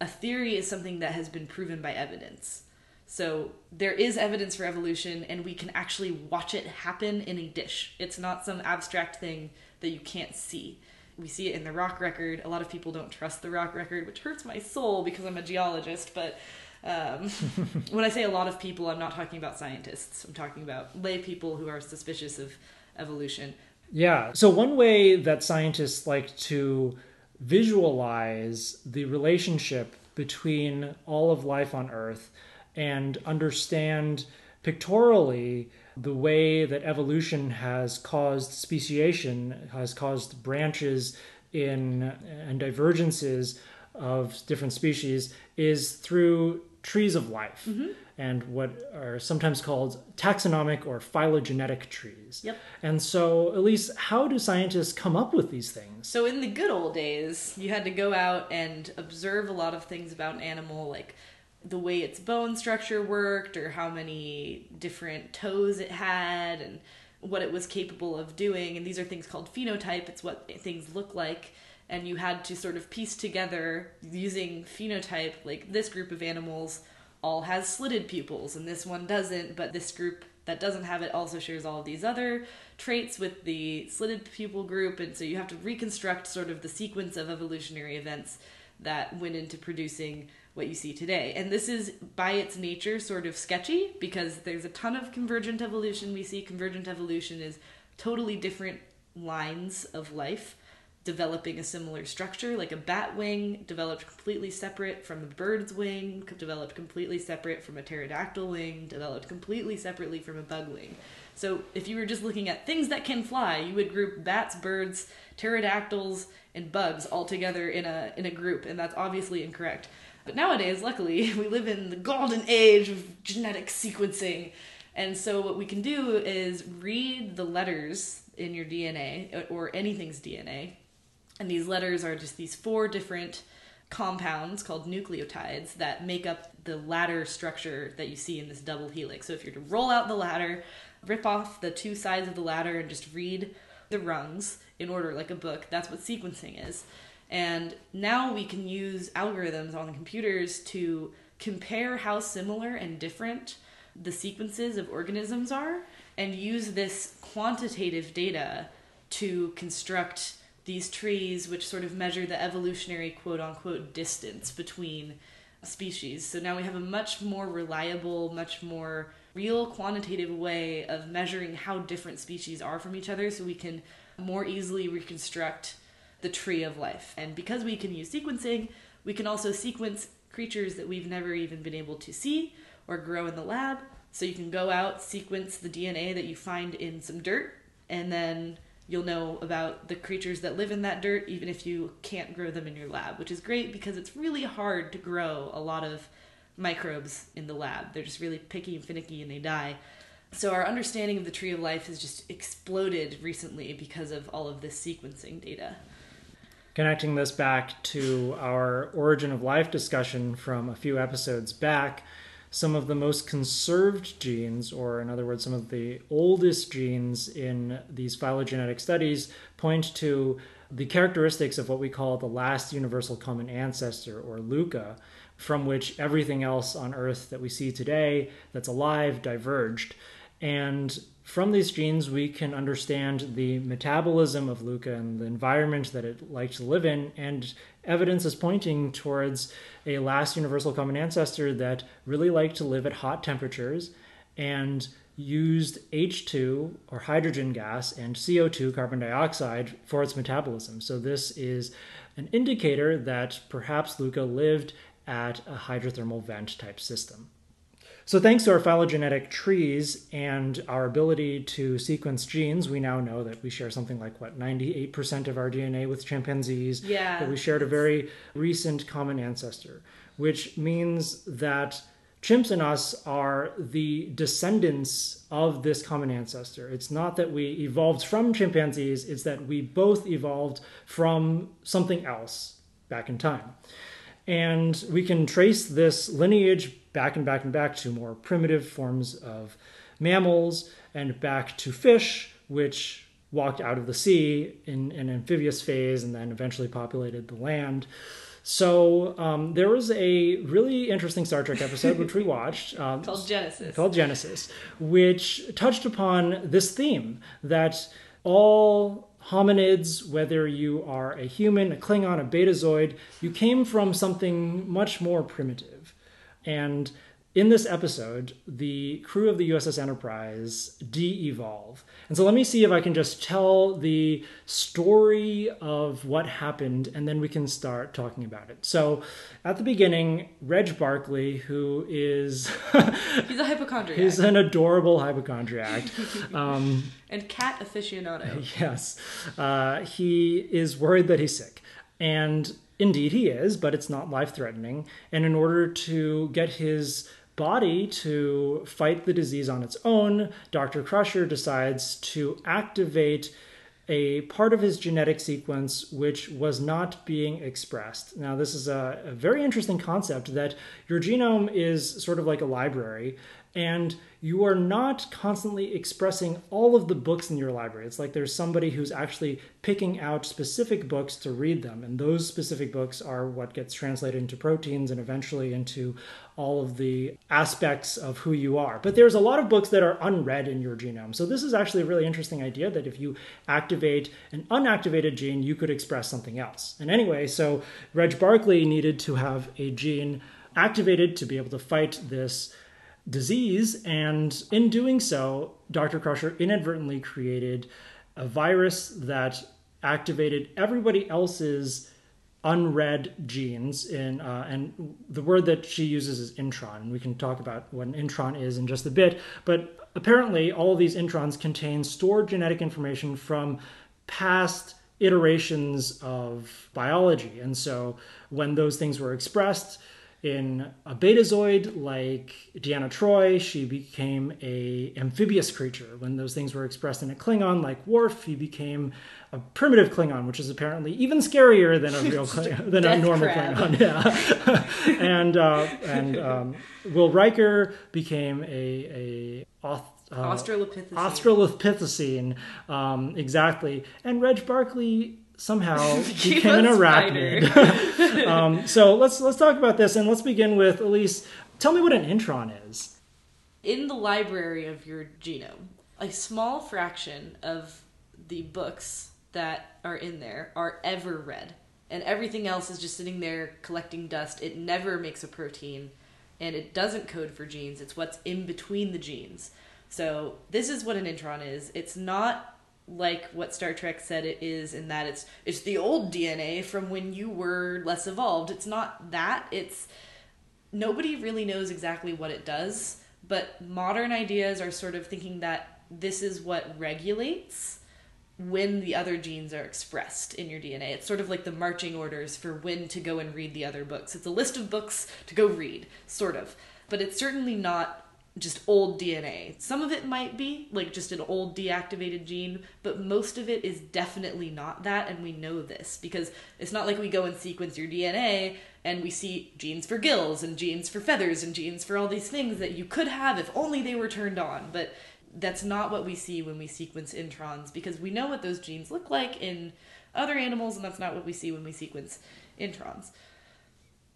S2: A theory is something that has been proven by evidence. So there is evidence for evolution, and we can actually watch it happen in a dish. It's not some abstract thing that you can't see. We see it in the rock record. A lot of people don't trust the rock record, which hurts my soul because I'm a geologist. But um, when I say a lot of people, I'm not talking about scientists. I'm talking about lay people who are suspicious of evolution.
S1: Yeah. So, one way that scientists like to visualize the relationship between all of life on Earth and understand pictorially the way that evolution has caused speciation, has caused branches in and divergences of different species, is through trees of life
S2: Mm-hmm.
S1: and what are sometimes called taxonomic or phylogenetic trees.
S2: Yep.
S1: And so, Elise, how do scientists come up with these things?
S2: So in the good old days, you had to go out and observe a lot of things about an animal, like the way its bone structure worked, or how many different toes it had, and what it was capable of doing. And these are things called phenotype. It's what things look like. And you had to sort of piece together using phenotype, like this group of animals all has slitted pupils, and this one doesn't, but this group that doesn't have it also shares all of these other traits with the slitted pupil group, and so you have to reconstruct sort of the sequence of evolutionary events that went into producing what you see today. And this is by its nature sort of sketchy because there's a ton of convergent evolution we see. Convergent evolution is totally different lines of life developing a similar structure like a bat wing developed completely separate from a bird's wing developed completely separate from a pterodactyl wing developed completely separately from a bug wing. So if you were just looking at things that can fly you would group bats birds pterodactyls and bugs all together in a in a group and that's obviously incorrect. But nowadays luckily we live in the golden age of genetic sequencing and so what we can do is read the letters in your DNA or anything's DNA and these letters are just these four different compounds called nucleotides that make up the ladder structure that you see in this double helix. So if you're to roll out the ladder, rip off the two sides of the ladder and just read the rungs in order like a book, that's what sequencing is. And now we can use algorithms on the computers to compare how similar and different the sequences of organisms are and use this quantitative data to construct these trees, which sort of measure the evolutionary quote unquote distance between species. So now we have a much more reliable, much more real quantitative way of measuring how different species are from each other so we can more easily reconstruct the tree of life. And because we can use sequencing, we can also sequence creatures that we've never even been able to see or grow in the lab. So you can go out, sequence the DNA that you find in some dirt, and then you'll know about the creatures that live in that dirt even if you can't grow them in your lab, which is great because it's really hard to grow a lot of microbes in the lab. They're just really picky and finicky and they die. So our understanding of the tree of life has just exploded recently because of all of this sequencing data.
S1: Connecting this back to our origin of life discussion from a few episodes back, some of the most conserved genes, or in other words, some of the oldest genes in these phylogenetic studies, point to the characteristics of what we call the last universal common ancestor, or LUCA, from which everything else on Earth that we see today that's alive diverged. And from these genes, we can understand the metabolism of LUCA and the environment that it liked to live in, and evidence is pointing towards a last universal common ancestor that really liked to live at hot temperatures and used H2 or hydrogen gas and CO2 carbon dioxide for its metabolism. So this is an indicator that perhaps LUCA lived at a hydrothermal vent type system. So, thanks to our phylogenetic trees and our ability to sequence genes, we now know that we share something like what 98% of our DNA with chimpanzees.
S2: Yeah.
S1: That we shared a very recent common ancestor, which means that chimps and us are the descendants of this common ancestor. It's not that we evolved from chimpanzees, it's that we both evolved from something else back in time. And we can trace this lineage back and back and back to more primitive forms of mammals and back to fish, which walked out of the sea in an amphibious phase and then eventually populated the land. So um, there was a really interesting Star Trek episode which we watched
S2: um, called Genesis.
S1: Called Genesis, which touched upon this theme that all hominids, whether you are a human, a Klingon, a Betazoid, you came from something much more primitive. And in this episode, the crew of the USS Enterprise de evolve. And so let me see if I can just tell the story of what happened, and then we can start talking about it. So at the beginning, Reg Barclay, who is.
S2: he's a hypochondriac.
S1: He's an adorable hypochondriac. Um,
S2: and cat aficionado.
S1: Yes. Uh, he is worried that he's sick. And indeed he is, but it's not life threatening. And in order to get his body to fight the disease on its own, Dr. Crusher decides to activate a part of his genetic sequence which was not being expressed. Now, this is a, a, very interesting concept that your genome is sort of like a library, and you are not constantly expressing all of the books in your library. It's like there's somebody who's actually picking out specific books to read them, and those specific books are what gets translated into proteins and eventually into all of the aspects of who you are. But there's a lot of books that are unread in your genome. So this is actually a really interesting idea that if you activate an unactivated gene, you could express something else. And anyway, so Reg Barclay needed to have a gene activated to be able to fight this disease. And in doing so, Dr. Crusher inadvertently created a virus that activated everybody else's unread genes in uh, and the word that she uses is intron and we can talk about what an intron is in just a bit but apparently all of these introns contain stored genetic information from past iterations of biology and so when those things were expressed in a betazoid like Deanna Troy, she became a amphibious creature. When those things were expressed in a Klingon like Worf, he became a primitive Klingon, which is apparently even scarier than a real Klingon, than a normal crab. Klingon. Yeah, and uh, and um, Will Riker became a a uh,
S2: Australopithecine.
S1: Australopithecine, um, exactly. And Reg Barclay somehow became an arachnid. um, so let's let's talk about this, and let's begin with Elise. Tell me what an intron is.
S2: In the library of your genome, a small fraction of the books that are in there are ever read, and everything else is just sitting there collecting dust. It never makes a protein, and it doesn't code for genes. It's what's in between the genes. So this is what an intron is. It's not like what Star Trek said it is in that it's it's the old DNA from when you were less evolved. It's not that. It's nobody really knows exactly what it does, but modern ideas are sort of thinking that this is what regulates when the other genes are expressed in your DNA. It's sort of like the marching orders for when to go and read the other books. It's a list of books to go read, sort of. But it's certainly not just old DNA. Some of it might be like just an old deactivated gene, but most of it is definitely not that, and we know this because it's not like we go and sequence your DNA and we see genes for gills and genes for feathers and genes for all these things that you could have if only they were turned on. But that's not what we see when we sequence introns because we know what those genes look like in other animals, and that's not what we see when we sequence introns.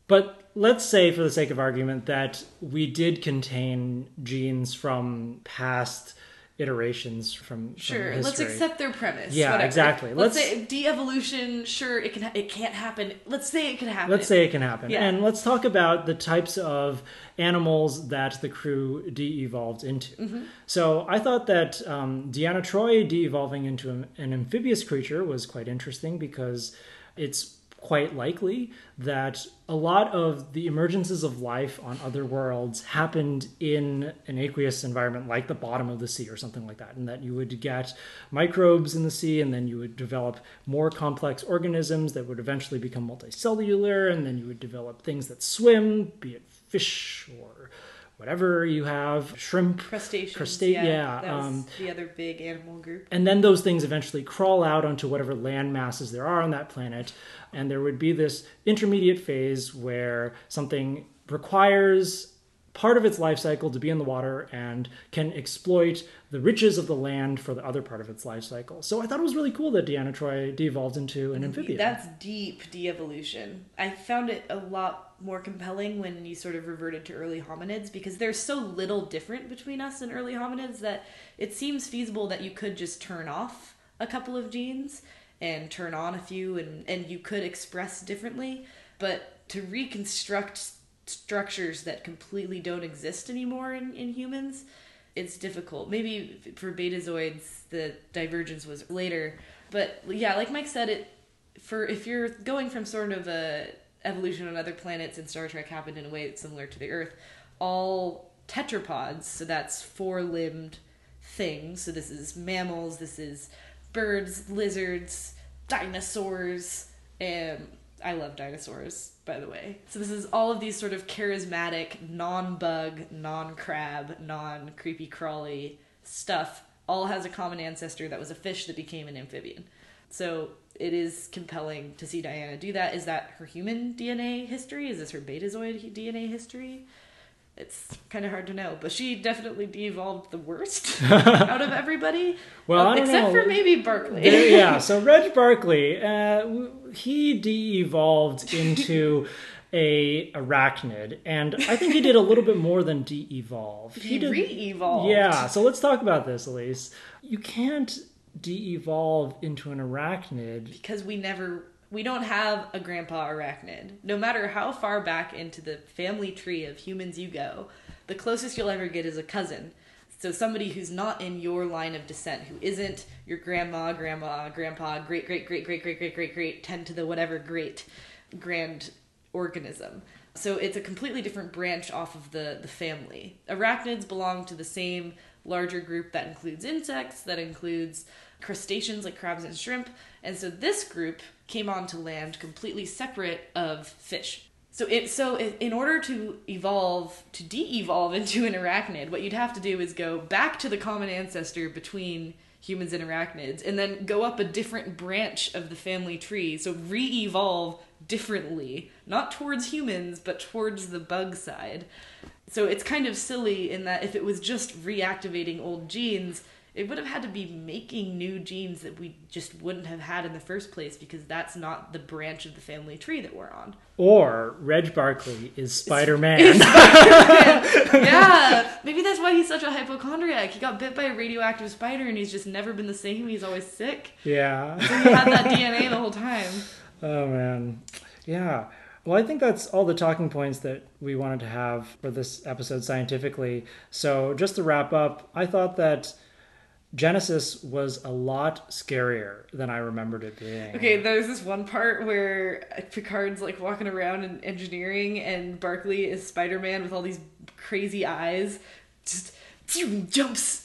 S1: But let's say, for the sake of argument, that we did contain genes from past iterations from
S2: sure.
S1: From
S2: let's accept their premise.
S1: Yeah,
S2: whatever.
S1: exactly.
S2: Let's, let's, say de-evolution. Sure, it can. It can't happen. Let's say it can happen.
S1: Let's say it can happen. Yeah. And let's talk about the types of animals that the crew de-evolved into. Mm-hmm. So I thought that um, Deanna troy de-evolving into an, an amphibious creature was quite interesting because it's quite likely that a lot of the emergences of life on other worlds happened in an aqueous environment like the bottom of the sea or something like that and that you would get microbes in the sea and then you would develop more complex organisms that would eventually become multicellular and then you would develop things that swim be it fish or whatever you have, shrimp,
S2: Crustaceans.
S1: Crustacea,
S2: yeah.
S1: yeah, um,
S2: the other big animal group.
S1: and then those things eventually crawl out onto whatever land masses there are on that planet. And there would be this intermediate phase where something requires part of its life cycle to be in the water and can exploit the riches of the land for the other part of its life cycle. So I thought it was really cool that Deanna Troy de-evolved into an amphibian.
S2: That's deep de-evolution. I found it a lot more compelling when you sort of reverted to early hominids because there's so little different between us and early hominids that it seems feasible that you could just turn off a couple of genes and turn on a few and, and you could express differently. But to reconstruct structures that completely don't exist anymore in, in humans, it's difficult. Maybe for betazoids, the divergence was later. But yeah, like Mike said, it for if you're going from sort of a evolution on other planets and Star Trek happened in a way that's similar to the Earth, all tetrapods, so that's four limbed things. So this is mammals, this is birds, lizards, dinosaurs, and I love dinosaurs, by the way. So this is all of these sort of charismatic, non-bug, non-crab, non-creepy crawly stuff all has a common ancestor that was a fish that became an amphibian. So it is compelling to see Deanna do that. Is that her human DNA history? Is this her betazoid DNA history? It's kind of hard to know, but she definitely de-evolved the worst out of everybody.
S1: Well, I don't
S2: except
S1: know.
S2: for maybe Barclay.
S1: There- yeah, so Reg Barclay, uh, he de-evolved into a arachnid, and I think he did a little bit more than de-evolve.
S2: he
S1: did,
S2: re-evolved.
S1: Yeah, so let's talk about this, Elise. You can't de-evolve into an arachnid.
S2: because we never we don't have a grandpa arachnid. No matter how far back into the family tree of humans you go the closest you'll ever get is a cousin. So somebody who's not in your line of descent who isn't your grandma grandma grandpa great great great great great great great great 10 to the whatever great grand organism. So it's a completely different branch off of the the family. Arachnids belong to the same larger group that includes insects that includes crustaceans like crabs and shrimp. And so this group came onto land completely separate of fish. So it so in order to evolve to de-evolve into an arachnid what you'd have to do is go back to the common ancestor between humans and arachnids and then go up a different branch of the family tree. So re-evolve differently not towards humans but towards the bug side so it's kind of silly in that if it was just reactivating old genes it would have had to be making new genes that we just wouldn't have had in the first place because that's not the branch of the family tree that we're on
S1: Or Reg Barclay is Spider-Man.
S2: yeah, maybe that's why he's such a hypochondriac. He got bit by a radioactive spider and he's just never been the same. He's always sick.
S1: yeah.
S2: So he had that DNA the whole time.
S1: Oh man. Yeah. Well, I think that's all the talking points that we wanted to have for this episode scientifically. So, just to wrap up, I thought that Genesis was a lot scarier than I remembered it being.
S2: Okay, there's this one part where Picard's like walking around in engineering and Barclay is Spider Man with all these crazy eyes. Just jumps,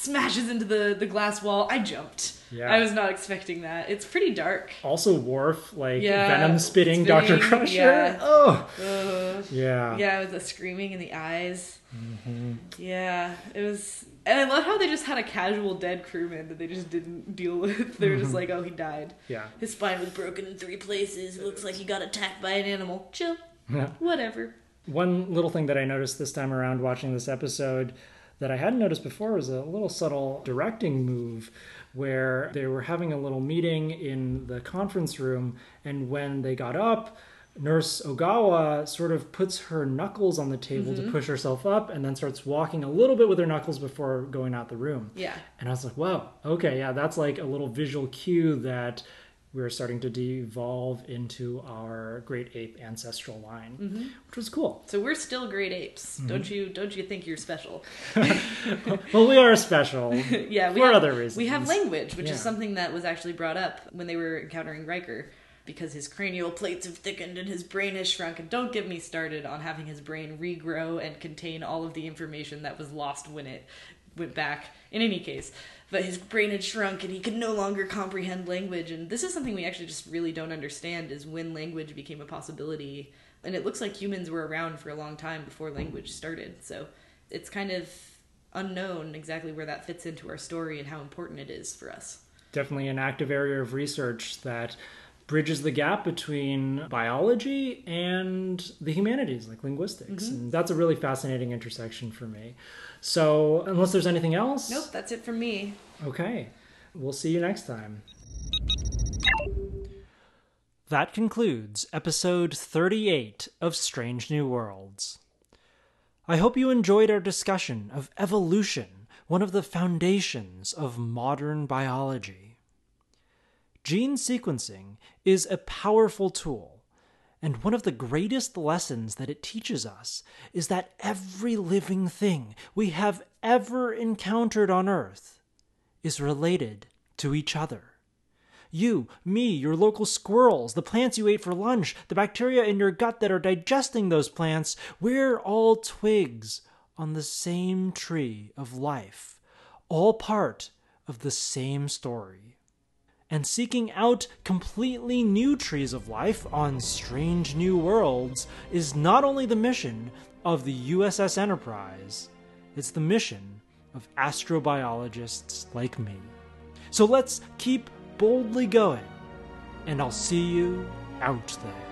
S2: smashes into the, the glass wall. I jumped.
S1: Yeah.
S2: I was not expecting that. It's pretty dark.
S1: Also, Worf, like
S2: Yeah,
S1: venom spitting Dr. Crusher.
S2: yeah.
S1: Oh,
S2: Ugh.
S1: yeah.
S2: Yeah, with the screaming in the eyes.
S1: Mm-hmm.
S2: Yeah, it was. And I love how they just had a casual dead crewman that they just didn't deal with. They were
S1: Mm-hmm.
S2: just like, oh, he died.
S1: Yeah.
S2: His spine was broken in three places. Looks like he got attacked by an animal. Chill. Yeah. Whatever.
S1: One little thing that I noticed this time around watching this episode that I hadn't noticed before was a little subtle directing move where they were having a little meeting in the conference room, and when they got up, Nurse Ogawa sort of puts her knuckles on the table to mm-hmm. push herself up and then starts walking a little bit with her knuckles before going out the room.
S2: Yeah.
S1: And I was like, wow, okay, yeah, that's like a little visual cue that we're starting to devolve into our great ape ancestral line, which was cool.
S2: So we're still great apes.
S1: Mm-hmm.
S2: Don't you? Don't you think you're special?
S1: Well, we are special.
S2: yeah, we
S1: For
S2: have,
S1: other reasons.
S2: We have language, which
S1: Yeah.
S2: is something that was actually brought up when they were encountering Riker, because his cranial plates have thickened and his brain has shrunk. And don't get me started on having his brain regrow and contain all of the information that was lost when it went back. In any case, but his brain had shrunk and he could no longer comprehend language. And this is something we actually just really don't understand: is when language became a possibility. And it looks like humans were around for a long time before language started. So it's kind of unknown exactly where that fits into our story and how important it is for us.
S1: Definitely an active area of research that bridges the gap between biology and the humanities, like linguistics. Mm-hmm. And that's a really fascinating intersection for me. So, unless there's anything else?
S2: Nope, that's it from me.
S1: Okay. We'll see you next time. That concludes episode 38 of Strange New Worlds. I hope you enjoyed our discussion of evolution, one of the foundations of modern biology. Gene sequencing is a powerful tool, and one of the greatest lessons that it teaches us is that every living thing we have ever encountered on Earth is related to each other. You, me, your local squirrels, the plants you ate for lunch, the bacteria in your gut that are digesting those plants, we're all twigs on the same tree of life, all part of the same story and seeking out completely new trees of life on strange new worlds is not only the mission of the USS Enterprise, it's the mission of astrobiologists like me. So let's keep boldly going, and I'll see you out there.